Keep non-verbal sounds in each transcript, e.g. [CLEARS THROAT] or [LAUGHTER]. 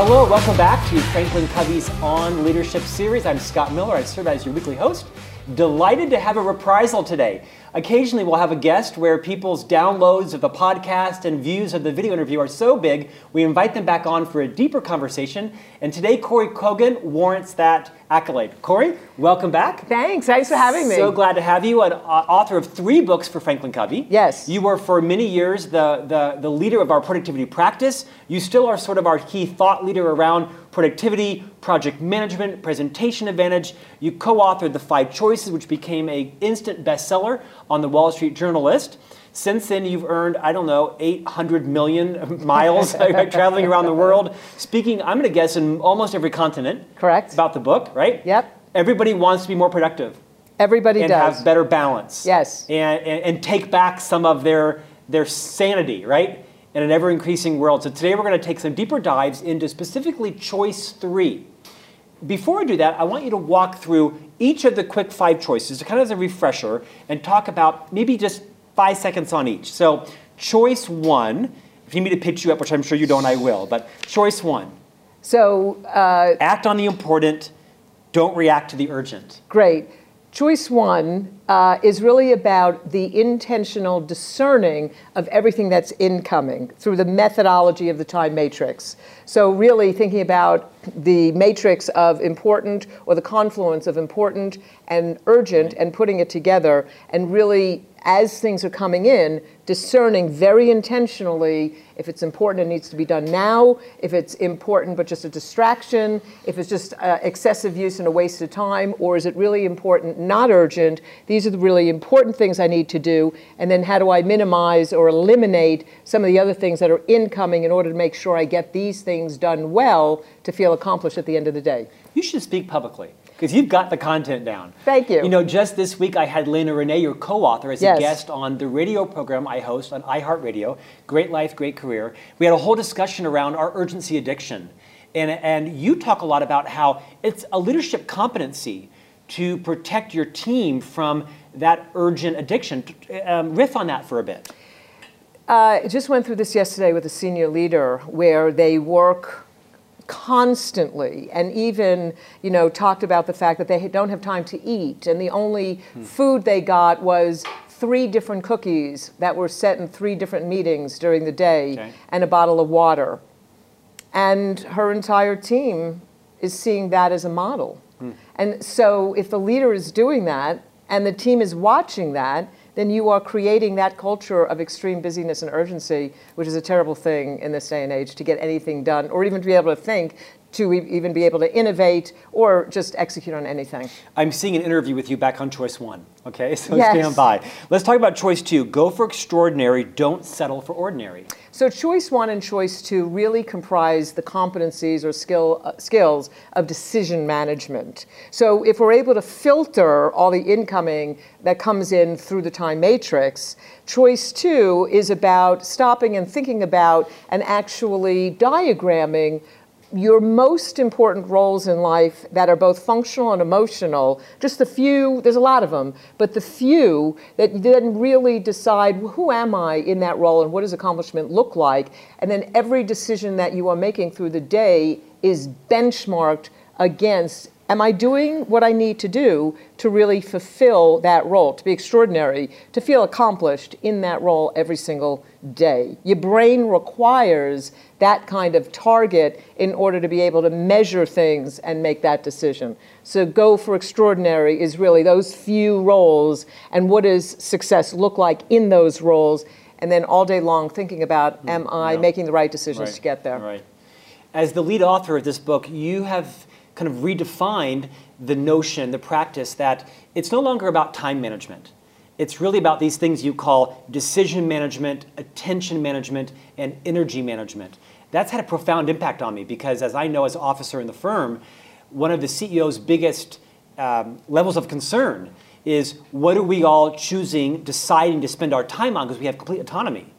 Hello, welcome back to Franklin Covey's On Leadership series. I'm Scott Miller. I serve as your weekly host. Delighted to have a reprisal today. Occasionally, we'll have a guest where people's downloads of the podcast and views of the video interview are so big, we invite them back on for a deeper conversation. And today, Kory Kogon warrants that accolade. Kory, welcome back. Thanks. Thanks for having me. So glad to have you. An uh, author of three books for Franklin Covey. Yes. You were for many years the, the, the leader of our productivity practice. You still are sort of our key thought leader around productivity, project management, presentation advantage. You co-authored The Five Choices, which became a instant bestseller on the Wall Street Journal list. Since then, you've earned, I don't know, 800 million [LAUGHS] miles [LAUGHS] traveling around the world, speaking, I'm going to guess, in almost every continent. Correct. About the book, right? Yep. Everybody wants to be more productive. Everybody does. and does. have better balance. Yes. And, and, and take back some of their, their sanity, right? In an ever increasing world. So today we're going to take some deeper dives into specifically choice three. Before I do that, I want you to walk through each of the quick five choices, kind of as a refresher, and talk about maybe just five seconds on each. So, choice one, if you need me to pitch you up, which I'm sure you don't, I will, but choice one. So, uh, act on the important, don't react to the urgent. Great. Choice one uh, is really about the intentional discerning of everything that's incoming through the methodology of the time matrix. So, really thinking about the matrix of important or the confluence of important and urgent and putting it together and really as things are coming in, discerning very intentionally if it's important and needs to be done now, if it's important but just a distraction, if it's just uh, excessive use and a waste of time, or is it really important, not urgent? These are the really important things I need to do. And then how do I minimize or eliminate some of the other things that are incoming in order to make sure I get these things done well to feel accomplished at the end of the day? You should speak publicly because you've got the content down. Thank you. You know, just this week I had Leena Rinne, your co-author, as yes. a guest on the radio program I host on iHeartRadio, Great Life, Great Career. We had a whole discussion around our urgency addiction. And, and you talk a lot about how it's a leadership competency to protect your team from that urgent addiction. Um, riff on that for a bit. Uh, I just went through this yesterday with a senior leader where they work constantly and even you know talked about the fact that they don't have time to eat and the only hmm. food they got was three different cookies that were set in three different meetings during the day okay. and a bottle of water and her entire team is seeing that as a model hmm. and so if the leader is doing that and the team is watching that then you are creating that culture of extreme busyness and urgency, which is a terrible thing in this day and age to get anything done or even to be able to think to even be able to innovate or just execute on anything. I'm seeing an interview with you back on choice one, okay? [LAUGHS] So yes. stand by. Let's talk about choice two. Go for extraordinary, don't settle for ordinary. So choice one and choice two really comprise the competencies or skill, uh, skills of decision management. So if we're able to filter all the incoming that comes in through the time matrix, choice two is about stopping and thinking about and actually diagramming your most important roles in life that are both functional and emotional, just the few, there's a lot of them, but the few that then really decide who am I in that role and what does accomplishment look like, and then every decision that you are making through the day is benchmarked against am I doing what I need to do to really fulfill that role, to be extraordinary, to feel accomplished in that role every single day? Your brain requires that kind of target in order to be able to measure things and make that decision. So, go for extraordinary is really those few roles and what does success look like in those roles, and then all day long thinking about, am I no. making the right decisions right. to get there? Right. As the lead author of this book, you have kind of redefined the notion, the practice that it's no longer about time management. It's really about these things you call decision management, attention management, and energy management. That's had a profound impact on me because, as I know as an officer in the firm, one of the CEO's biggest um, levels of concern is what are we all choosing, deciding to spend our time on because we have complete autonomy.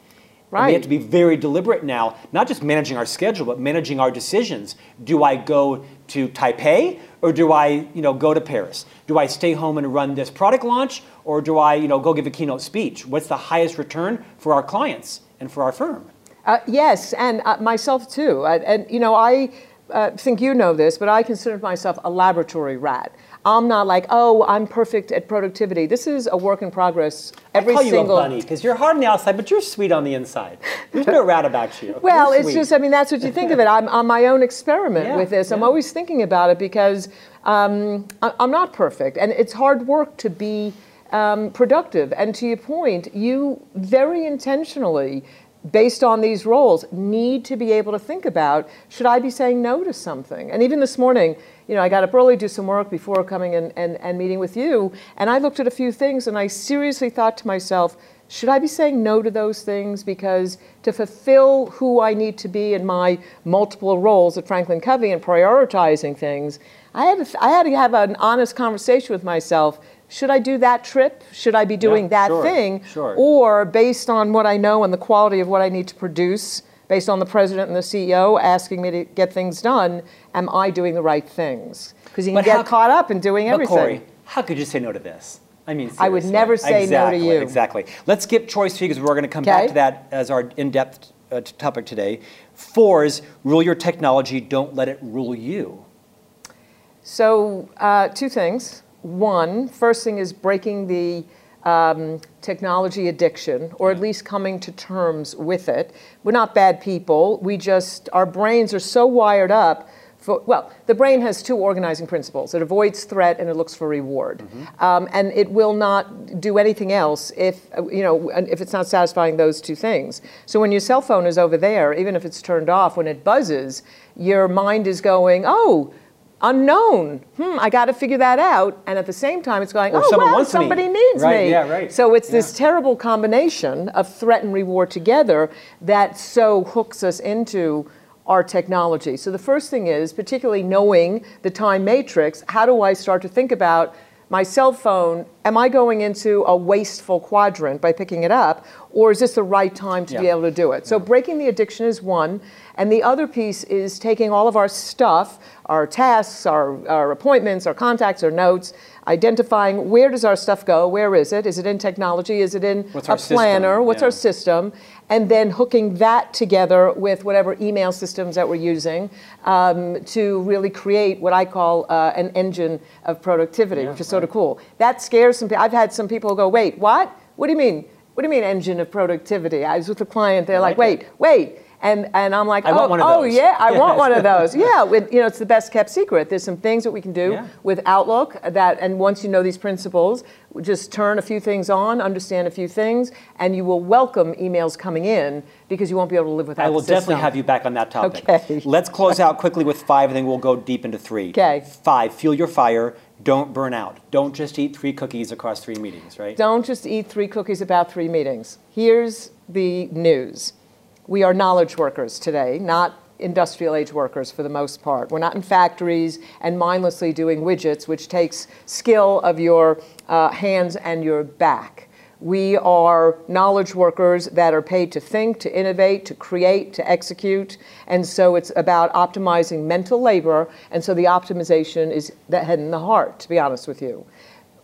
Right. And we have to be very deliberate now, not just managing our schedule, but managing our decisions. Do I go to Taipei or do I, you know, go to Paris? Do I stay home and run this product launch or do I, you know, go give a keynote speech? What's the highest return for our clients and for our firm? Uh, yes, and uh, myself too. and you know, I uh, think you know this, but I consider myself a laboratory rat. I'm not like, oh, I'm perfect at productivity. This is a work in progress. Every I call single you a bunny because you're hard on the outside, but you're sweet on the inside. There's no rat about you. Well, You're it's sweet. just, I mean, that's what you think of it. I'm on my own experiment Yeah, with this. I'm always thinking about it because um, I'm not perfect. And it's hard work to be um, productive. And to your point, you very intentionally, based on these roles, need to be able to think about should I be saying no to something? And even this morning, you know, I got up early, do some work before coming and, and, and meeting with you. And I looked at a few things and I seriously thought to myself, should I be saying no to those things? Because to fulfill who I need to be in my multiple roles at Franklin Covey and prioritizing things, I had, to, I had to have an honest conversation with myself. Should I do that trip? Should I be doing Yeah, that sure, thing? sure. Or based on what I know and the quality of what I need to produce, based on the president and the CEO asking me to get things done, am I doing the right things? Because you can But get c- caught up in doing But everything. Kory, how could you say no to this? I mean, I would never say no to you. Exactly. Let's skip choice three because we're going to come back to that as our in-depth uh, t- topic today. Four is rule your technology, don't let it rule you. So, uh, two things. One, first thing is breaking the um, technology addiction, or at least coming to terms with it. We're not bad people. We just, our brains are so wired up. For, well, the brain has two organizing principles. It avoids threat and it looks for reward, um, and it will not do anything else if you know if it's not satisfying those two things. So when your cell phone is over there, even if it's turned off, when it buzzes, your mind is going, "Oh, unknown. Hmm, I got to figure that out. And at the same time, it's going, Or oh, wow, wants me." somebody needs Right, me. yeah, right. So it's this terrible combination of threat and reward together that so hooks us into our technology. So the first thing is, particularly knowing the time matrix, how do I start to think about my cell phone? Am I going into a wasteful quadrant by picking it up, or is this the right time to be able to do it? So breaking the addiction is one, and the other piece is taking all of our stuff, our tasks, our, our appointments, our contacts, our notes, identifying where does our stuff go, where is it? Is it in technology? Is it in What's a our system? planner? What's Yeah. our system? And then hooking that together with whatever email systems that we're using um, to really create what I call uh, an engine of productivity, which is sort of cool. That scares some people. I've had some people go, wait, what? What do you mean? What do you mean engine of productivity? I was with a client, they're like, like wait, wait. And, and I'm like, I oh, oh yeah, I want one of [LAUGHS] those. Yeah, with, you know, it's the best kept secret. There's some things that we can do Yeah. with Outlook that, and once you know these principles, just turn a few things on, understand a few things, and you will welcome emails coming in because you won't be able to live without I will definitely have you back on that topic. Okay. Let's close out quickly with five, and then we'll go deep into three. Okay. Five, fuel your fire. Don't burn out. Don't just eat three cookies across three meetings, right? Don't just eat three cookies about three meetings. Here's the news. We are knowledge workers today, not industrial age workers for the most part. We're not in factories and mindlessly doing widgets, which takes skill of your uh, hands and your back. We are knowledge workers that are paid to think, to innovate, to create, to execute. And so it's about optimizing mental labor. And so the optimization is the head and the heart, to be honest with you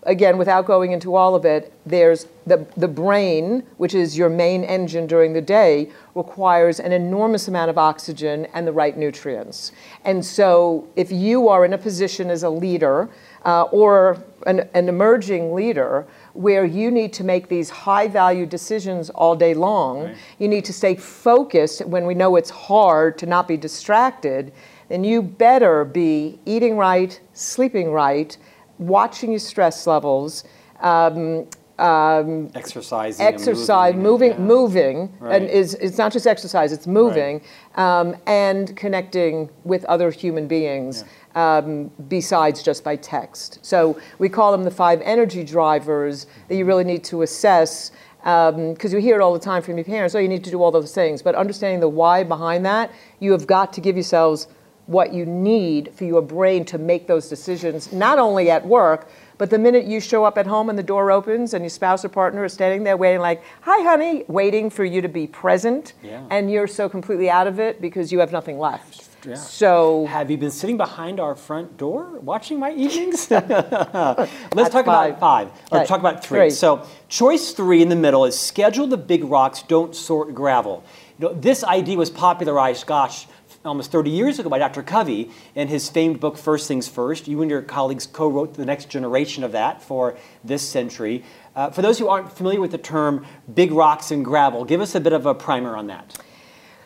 again, without going into all of it, there's the, the brain, which is your main engine during the day, requires an enormous amount of oxygen and the right nutrients. And so, if you are in a position as a leader uh, or an, an emerging leader where you need to make these high value decisions all day long, Right. you need to stay focused when we know it's hard to not be distracted, then you better be eating right, sleeping right, watching your stress levels, um, um, Exercising. exercise, moving, yeah. moving, Right. and is it's not just exercise; it's moving, um, and connecting with other human beings um, besides just by text. So we call them the five energy drivers that you really need to assess. Because you hear it all the time from your parents, oh, you need to do all those things. But understanding the why behind that, you have got to give yourselves what you need for your brain to make those decisions, not only at work, but the minute you show up at home and the door opens and your spouse or partner is standing there waiting, like, hi, honey, waiting for you to be present, Yeah. and you're so completely out of it because you have nothing left. Yeah. So, Have you been sitting behind our front door watching my evenings? [LAUGHS] Let's talk five. about five. Or Okay, talk about three. three. So choice three in the middle is schedule the big rocks, don't sort gravel. You know, this idea was popularized, gosh, almost 30 years ago by Dr. Covey in his famed book, First Things First. You and your colleagues co wrote the next generation of that for this century. Uh, for those who aren't familiar with the term big rocks and gravel, give us a bit of a primer on that.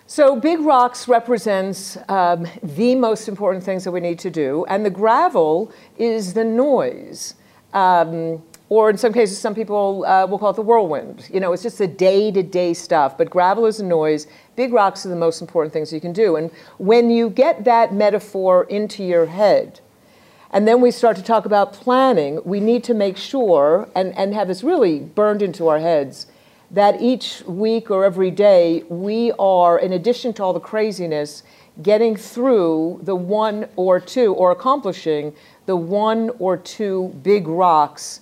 So, big rocks represents um, the most important things that we need to do, and the gravel is the noise. Um, or in some cases, some people uh, will call it the whirlwind. You know, it's just the day to day stuff. But gravel is a noise. Big rocks are the most important things you can do. And when you get that metaphor into your head, and then we start to talk about planning, we need to make sure and, and have this really burned into our heads that each week or every day we are, in addition to all the craziness, getting through the one or two, or accomplishing the one or two big rocks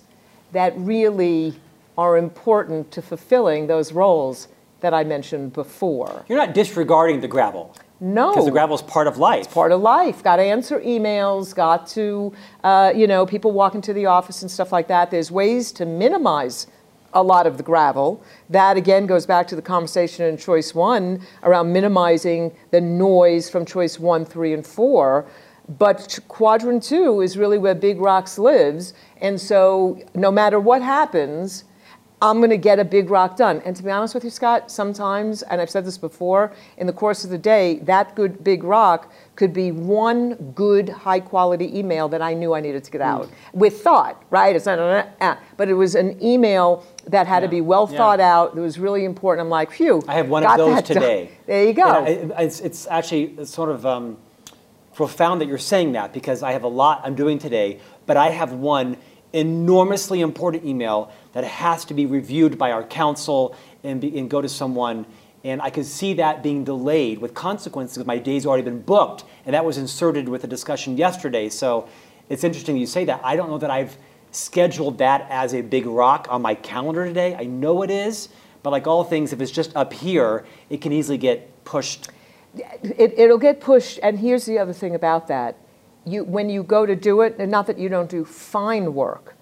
that really are important to fulfilling those roles that I mentioned before. You're not disregarding the gravel. No. Because the gravel is part of life. It's part of life. Got to answer emails, got to, uh, you know, people walk into the office and stuff like that. There's ways to minimize a lot of the gravel. That again goes back to the conversation in choice one around minimizing the noise from choice one, three, and four. But quadrant two is really where Big Rocks lives. And so no matter what happens, I'm going to get a big rock done. And to be honest with you, Scott, sometimes, and I've said this before, in the course of the day, that good big rock could be one good, high quality email that I knew I needed to get out mm. with thought, right? It's not, uh, uh, but it was an email that had yeah. to be well yeah. thought out. It was really important. I'm like, phew. I have one of those today. Done. There you go. it's, it's, actually sort of um, profound that you're saying that because I have a lot I'm doing today, but I have one enormously important email that has to be reviewed by our counsel and, be, and go to someone. And I could see that being delayed with consequences my day's already been booked. And that was inserted with the discussion yesterday. So it's interesting you say that. I don't know that I've scheduled that as a big rock on my calendar today. I know it is, but like all things, if it's just up here, it can easily get pushed. It, it'll get pushed. And here's the other thing about that you, when you go to do it, and not that you don't do fine work,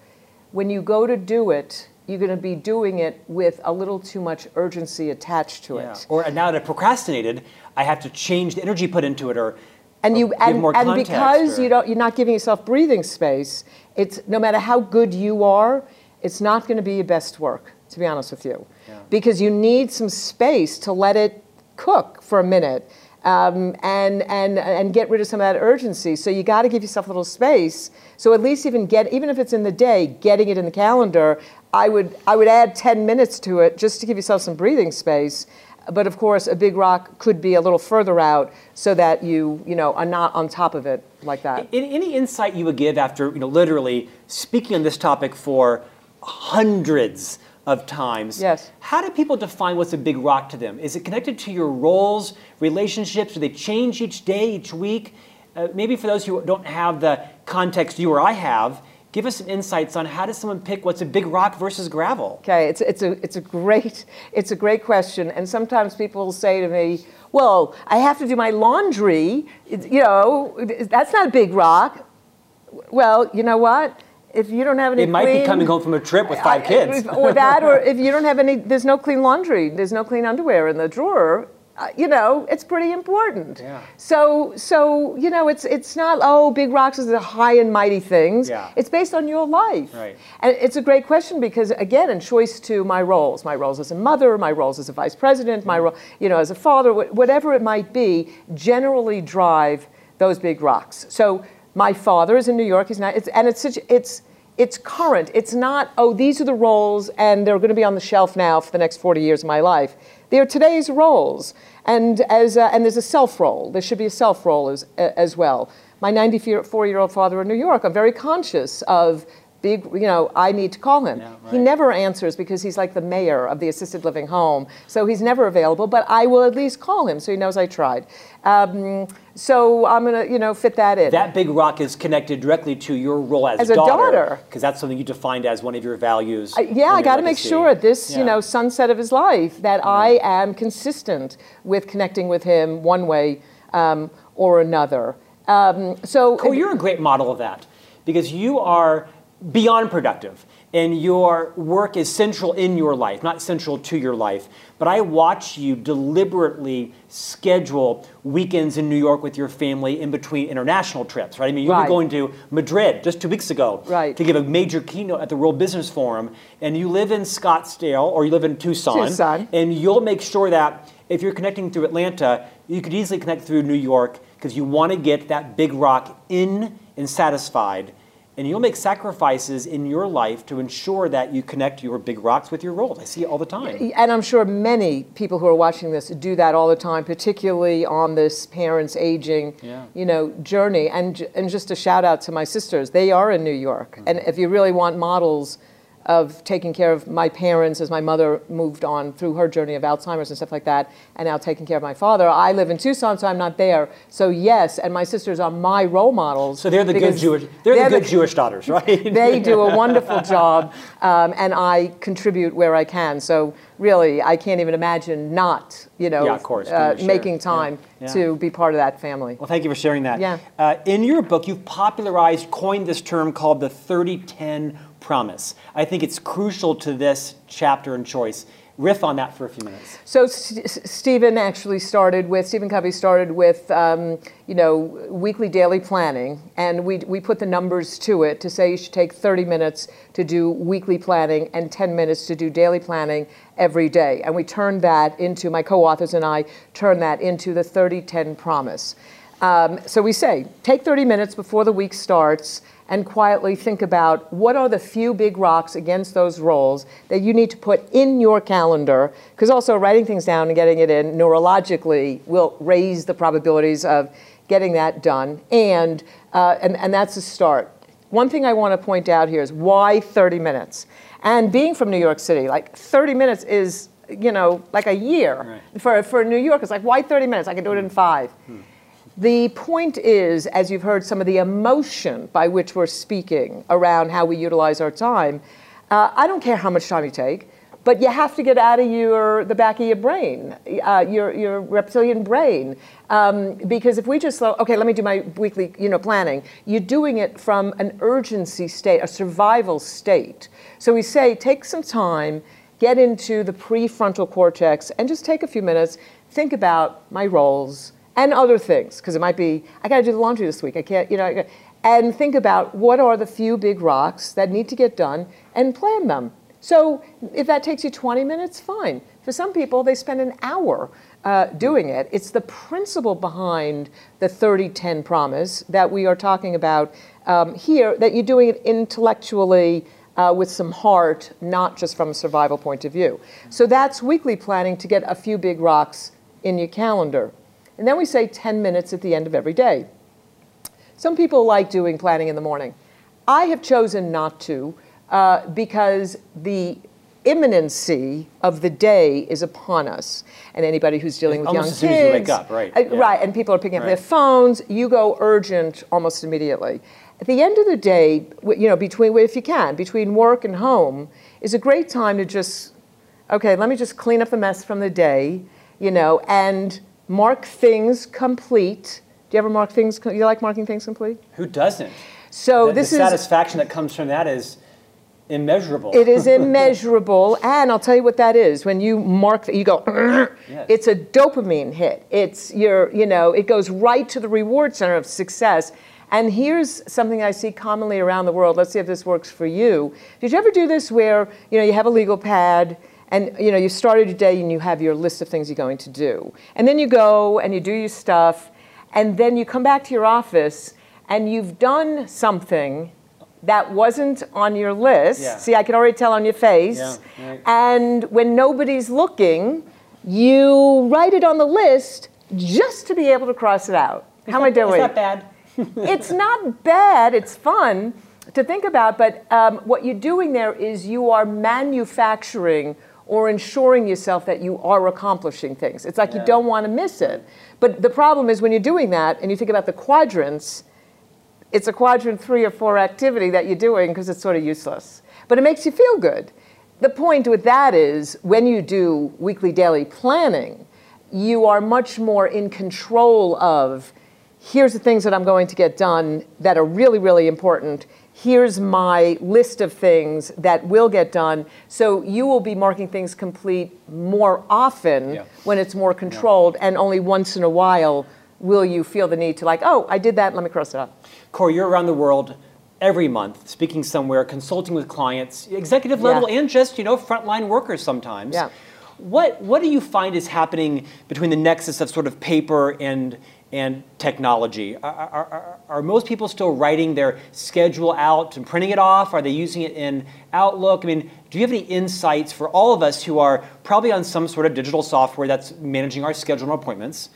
when you go to do it, you're going to be doing it with a little too much urgency attached to yeah. it. Or now that I procrastinated, I have to change the energy put into it, or and you and, and because or, you don't, you're not giving yourself breathing space. It's no matter how good you are, it's not going to be your best work. To be honest with you, yeah. because you need some space to let it cook for a minute um, and, and, and get rid of some of that urgency. So you got to give yourself a little space. So at least even get, even if it's in the day, getting it in the calendar, I would, I would add 10 minutes to it just to give yourself some breathing space. But of course, a big rock could be a little further out so that you, you know, are not on top of it like that. Any insight you would give after, you know, literally speaking on this topic for hundreds of times. Yes. How do people define what's a big rock to them? Is it connected to your roles, relationships? Do they change each day, each week? Uh, maybe for those who don't have the context you or I have, give us some insights on how does someone pick what's a big rock versus gravel? Okay, it's, it's, a, it's, a, great, it's a great question. And sometimes people will say to me, well, I have to do my laundry. you know, that's not a big rock. Well, you know what? If you don't have any, it might clean, be coming home from a trip with five kids, or that, or [LAUGHS] if you don't have any, there's no clean laundry, there's no clean underwear in the drawer. Uh, you know, it's pretty important. Yeah. So, so you know, it's it's not oh, big rocks is the high and mighty things. Yeah. It's based on your life. Right. And it's a great question because again, in choice to my roles, my roles as a mother, my roles as a vice president, my role, you know, as a father, whatever it might be, generally drive those big rocks. So my father is in New York. He's not, it's, and it's such, it's it's current. It's not, oh, these are the roles and they're going to be on the shelf now for the next 40 years of my life. They're today's roles. And, as, and there's a self role. There should be a self role as, as well. My 94 year old father in New York, I'm very conscious of you know, I need to call him. Yeah, right. He never answers because he's like the mayor of the assisted living home. So he's never available, but I will at least call him so he knows I tried. Um, so I'm going to, you know, fit that in. That big rock is connected directly to your role as, as a daughter. Because that's something you defined as one of your values. Uh, yeah, I got to make sure this, yeah. you know, sunset of his life that mm-hmm. I am consistent with connecting with him one way um, or another. Um, so, oh, you're a great model of that because you are beyond productive and your work is central in your life, not central to your life. But I watch you deliberately schedule weekends in New York with your family in between international trips, right? I mean, you Right. were going to Madrid just two weeks ago Right. to give a major keynote at the World Business Forum, and you live in Scottsdale or you live in Tucson, Tucson. and you'll make sure that if you're connecting through Atlanta, you could easily connect through New York because you want to get that big rock in and satisfied. And you'll make sacrifices in your life to ensure that you connect your big rocks with your roles. I see it all the time. And I'm sure many people who are watching this do that all the time, particularly on this parents aging, Yeah. you know, journey. And and just a shout out to my sisters. They are in New York, mm. and if you really want models of taking care of my parents as my mother moved on through her journey of Alzheimer's and stuff like that, and now taking care of my father, I live in Tucson, so I'm not there. So yes, and my sisters are my role models. So they're the good Jewish. They're, the good Jewish daughters, [LAUGHS] right? they do a [LAUGHS] wonderful job, um, and I contribute where I can. So really, I can't even imagine not, you know, Yeah, course, uh, sure. making time Yeah. Yeah. to be part of that family. Well, thank you for sharing that. Yeah. Uh, in your book, you've popularized, coined this term called the 30 10 promise. I think it's crucial to this chapter and choice. Riff on that for a few minutes. So S- S- Stephen actually started with Stephen Covey started with um, you know weekly daily planning, and we we put the numbers to it to say you should take 30 minutes to do weekly planning and 10 minutes to do daily planning every day, and we turned that into my co-authors and I turned that into the 30-10 promise. Um, so we say take 30 minutes before the week starts and quietly think about what are the few big rocks against those roles that you need to put in your calendar because also writing things down and getting it in neurologically will raise the probabilities of getting that done. And uh, and, and that's a start. One thing i want to point out here is why 30 minutes? And being from new york city like 30 minutes is you know like a year Right. for, for new york it's like why 30 minutes? I can do it in five the point is, as you've heard, some of the emotion by which we're speaking around how we utilize our time. Uh, I don't care how much time you take, but you have to get out of your the back of your brain, uh, your your reptilian brain, um, because if we just slow, okay, let me do my weekly, you know, planning. You're doing it from an urgency state, a survival state. So we say, take some time, get into the prefrontal cortex, and just take a few minutes. Think about my roles and other things because it might be I got to do the laundry this week. I can't, you know, and think about what are the few big rocks that need to get done and plan them. So if that takes you 20 minutes, fine. For some people, they spend an hour uh, doing it. It's the principle behind the 30-10 promise that we are talking about um, here. That you're doing it intellectually. Uh, with some heart, not just from a survival point of view. So that's weekly planning to get a few big rocks in your calendar. And then we say 10 minutes at the end of every day. Some people like doing planning in the morning. I have chosen not to uh, because the imminency of the day is upon us. And anybody who's dealing with young kids. as soon as you wake up, right, uh, yeah. Right, and people are picking up their phones, you go urgent almost immediately. At the end of the day, you know, between, if you can, between work and home, is a great time to just, okay, let me just clean up the mess from the day, you know, and mark things complete. Do you ever mark things, you like marking things complete? Who doesn't? So the, this the is satisfaction that comes from that is immeasurable. it is [LAUGHS] immeasurable, and I'll tell you what that is. When you mark you go. [CLEARS THROAT] Yes. It's a dopamine hit. It's your, you know, it goes right to the reward center of success. And here's something I see commonly around the world. Let's see if this works for you. Did you ever do this where you know you have a legal pad and you know you started your day and you have your list of things you're going to do, and then you go and you do your stuff, and then you come back to your office and you've done something that wasn't on your list. Yeah. See, I can already tell on your face. Yeah, right. And when nobody's looking, you write it on the list just to be able to cross it out. How am I doing? Is that bad? [LAUGHS] it's not bad. It's fun to think about. But um, what you're doing there is you are manufacturing or ensuring yourself that you are accomplishing things. It's like Yeah. you don't want to miss it. But the problem is when you're doing that and you think about the quadrants, it's a quadrant three or four activity that you're doing because it's sort of useless. But it makes you feel good. The point with that is when you do weekly daily planning, you are much more in control of here's the things that I'm going to get done that are really, really important. Here's my list of things that will get done. So you will be marking things complete more often Yeah. when it's more controlled, and only once in a while will you feel the need to like, oh, I did that, let me cross it off. Kory, you're around the world every month, speaking somewhere, consulting with clients, executive Yeah. level, and just you know frontline workers sometimes. Yeah. What what do you find is happening between the nexus of sort of paper and and technology? Are, are, are, most people still writing their schedule out and printing it off? Are they using it in Outlook? I mean, do you have any insights for all of us who are probably on some sort of digital software that's managing our schedule and appointments?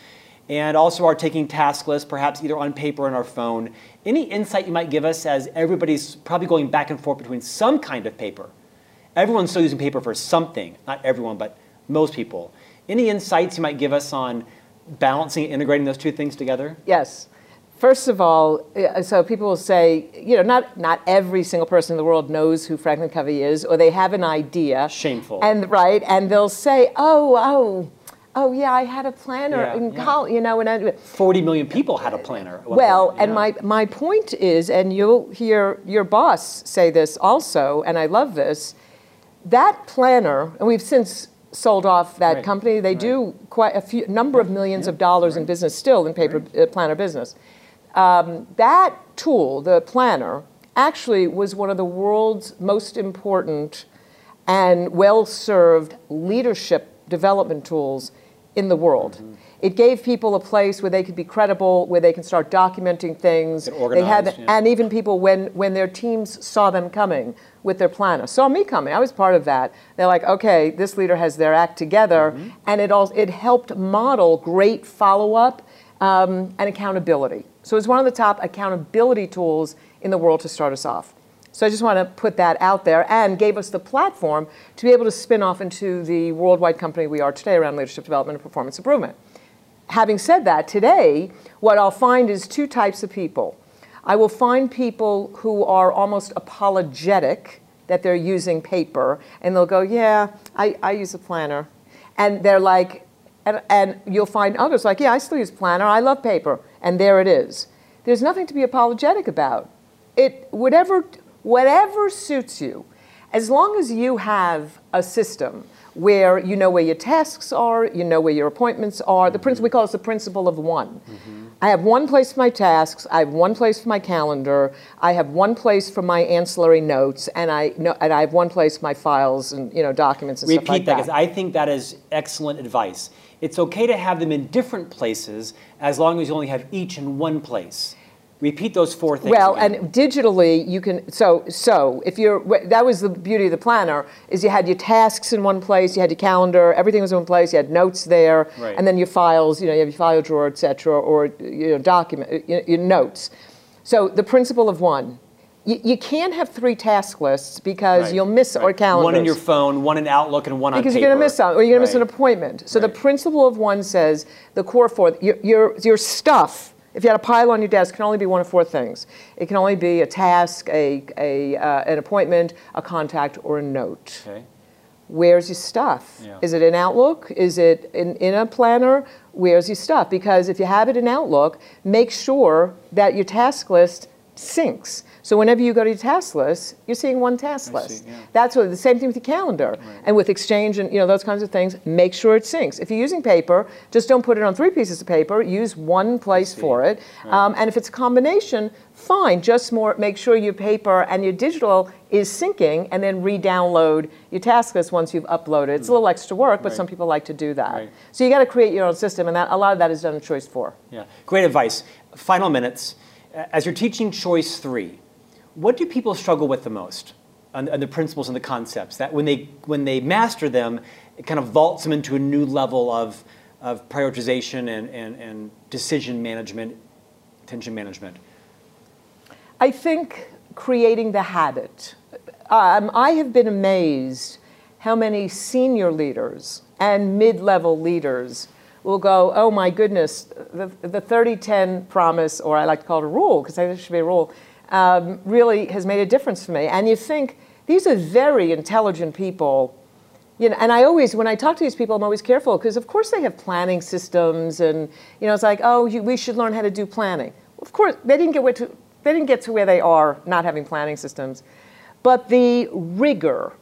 and also are taking task lists, perhaps either on paper or on our phone. Any insight you might give us as everybody's probably going back and forth between some kind of paper? Everyone's still using paper for something, not everyone, but most people. Any insights you might give us on balancing integrating those two things together? Yes. First of all, uh, so people will say, you know, not, not every single person in the world knows who Franklin Covey is, or they have an idea. Shameful. And right, and they'll say, oh, oh, oh, yeah, I had a planner Yeah, in yeah. college, you know, and I, 40 million people had a planner. well, point, and yeah. my, my point is, and you'll hear your boss say this also, and I love this, that planner, and we've since sold off that Right, company. They right. do quite a few number of millions of dollars in business still in paper uh, planner business. Um, that tool, the planner, actually was one of the world's most important and well-served leadership development tools in the world. Mm-hmm. It gave people a place where they could be credible, where they can start documenting things. They had, yeah. and even people when when their teams saw them coming with their planner, saw me coming. I was part of that. They're like, okay, this leader has their act together, Mm-hmm. and it all it helped model great follow up um, and accountability. So it's one of the top accountability tools in the world to start us off. So I just want to put that out there and gave us the platform to be able to spin off into the worldwide company we are today around leadership development and performance improvement. Having said that, today, what I'll find is two types of people. I will find people who are almost apologetic that they're using paper, and they'll go, Yeah, I, I use a planner. And they're like, and, and you'll find others like, Yeah, I still use planner, I love paper. And there it is. There's nothing to be apologetic about. It, whatever, whatever suits you, as long as you have a system where you know where your tasks are, you know where your appointments are. The principle we call it the principle of one. Mm-hmm. I have one place for my tasks. I have one place for my calendar. I have one place for my ancillary notes, and I know, and I have one place for my files and you know documents and Repeat stuff like that that. because I think that is excellent advice. It's okay to have them in different places as long as you only have each in one place. Repeat those four things. Well, again. and digitally, you can. So, so if you're, that was the beauty of the planner is you had your tasks in one place, you had your calendar, everything was in one place, you had notes there, Right. and then your files. You know, you have your file drawer, et cetera, or you know, document your, your notes. So the principle of one. You, you can't have three task lists because Right, you'll miss or right. calendars One in your phone, one in Outlook, and one on your own. because you're going to miss something, or you're going to miss an appointment. So the principle of one says the core four, your, your, your stuff, if you had a pile on your desk, it can only be one of four things. It can only be a task, a, a, uh, an appointment, a contact, or a note. Okay. Where's your stuff? Yeah. Is it in Outlook? Is it in, in a planner? Where's your stuff? Because if you have it in Outlook, make sure that your task list syncs. So whenever you go to your task list, you're seeing one task I see, list. yeah. That's what the same thing with your calendar and with Exchange and you know those kinds of things. Make sure it syncs. If you're using paper, just don't put it on three pieces of paper. Use one place for it. Um, and if it's a combination, fine. Just more. Make sure your paper and your digital is syncing, and then re-download your task list once you've uploaded. It's a little extra work, but Right. some people like to do that. Right. So you got to create your own system, and that a lot of that is done in Choice Four. Yeah, great advice. Final minutes. As you're teaching choice three, what do people struggle with the most on, on the principles and the concepts? That when they when they master them, it kind of vaults them into a new level of, of prioritization and, and, and decision management, attention management. I think creating the habit. Um, I have been amazed how many senior leaders and mid level leaders will go, oh my goodness, the, the 30 10 promise, or I like to call it a rule, because I think it should be a rule, um, really has made a difference for me. And you think these are very intelligent people you know, and I always, when I talk to these people, I'm always careful because, of course, they have planning systems, and you know, it's like, oh, you, we should learn how to do planning. Of course, they didn't get to they didn't get to where they are not having planning systems. But the rigor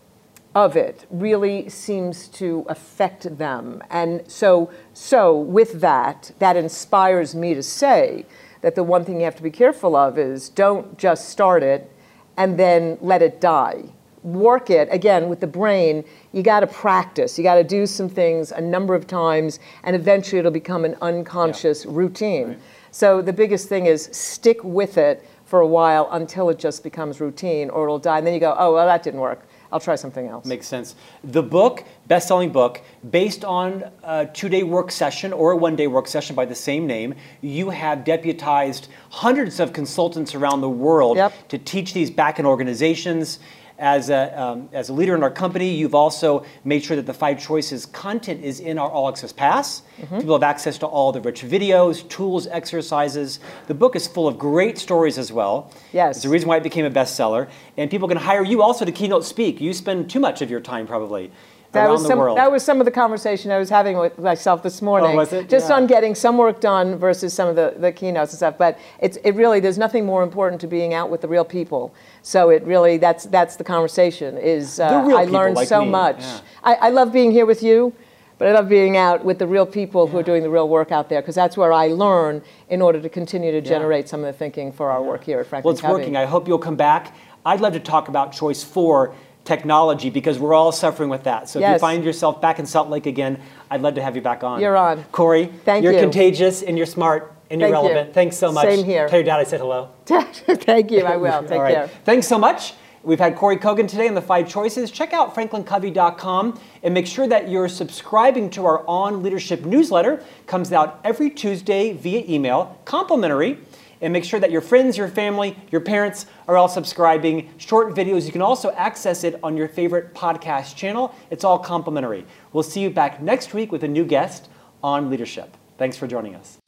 of it really seems to affect them. And so, so with that, that inspires me to say that the one thing you have to be careful of is don't just start it and then let it die. Work it again with the brain. You got to practice. You got to do some things a number of times, and eventually it'll become an unconscious yeah. routine. Right. So the biggest thing is stick with it for a while until it just becomes routine, or it'll die. And then you go, oh well, that didn't work. I'll try something else. Makes sense. The book, best-selling book, based on a two-day work session or a one-day work session by the same name, you have deputized hundreds of consultants around the world yep. to teach these back in organizations as a, um, as a leader in our company, you've also made sure that the Five Choices content is in our All Access Pass. Mm-hmm. People have access to all the rich videos, tools, exercises. The book is full of great stories as well. Yes. It's the reason why it became a bestseller. And people can hire you also to keynote speak. You spend too much of your time probably that was some, world. That was some of the conversation I was having with myself this morning. Oh, was it? Just yeah. on getting some work done versus some of the, the keynotes and stuff. But it's it really there's nothing more important to being out with the real people. So it really that's that's the conversation. Is uh, I learned like so me. much. Yeah. I, I love being here with you. But I love being out with the real people yeah. who are doing the real work out there because that's where I learn in order to continue to generate some of the thinking for our work here at Franklin Well, it's Covey. working. I hope you'll come back. I'd love to talk about choice four technology because we're all suffering with that. So yes. if you find yourself back in Salt Lake again, I'd love to have you back on. You're on. Kory, Thank you're you. contagious and you're smart and you're Thank relevant. You. Thanks so much. Same here. Tell your dad I said hello. [LAUGHS] Thank you. I will. [LAUGHS] Take right. care. Thanks so much. We've had Kory Kogon today on the five choices. Check out franklincovey.com and make sure that you're subscribing to our On Leadership newsletter. Comes out every Tuesday via email, complimentary and make sure that your friends, your family, your parents are all subscribing. Short videos, you can also access it on your favorite podcast channel. It's all complimentary. We'll see you back next week with a new guest on leadership. Thanks for joining us.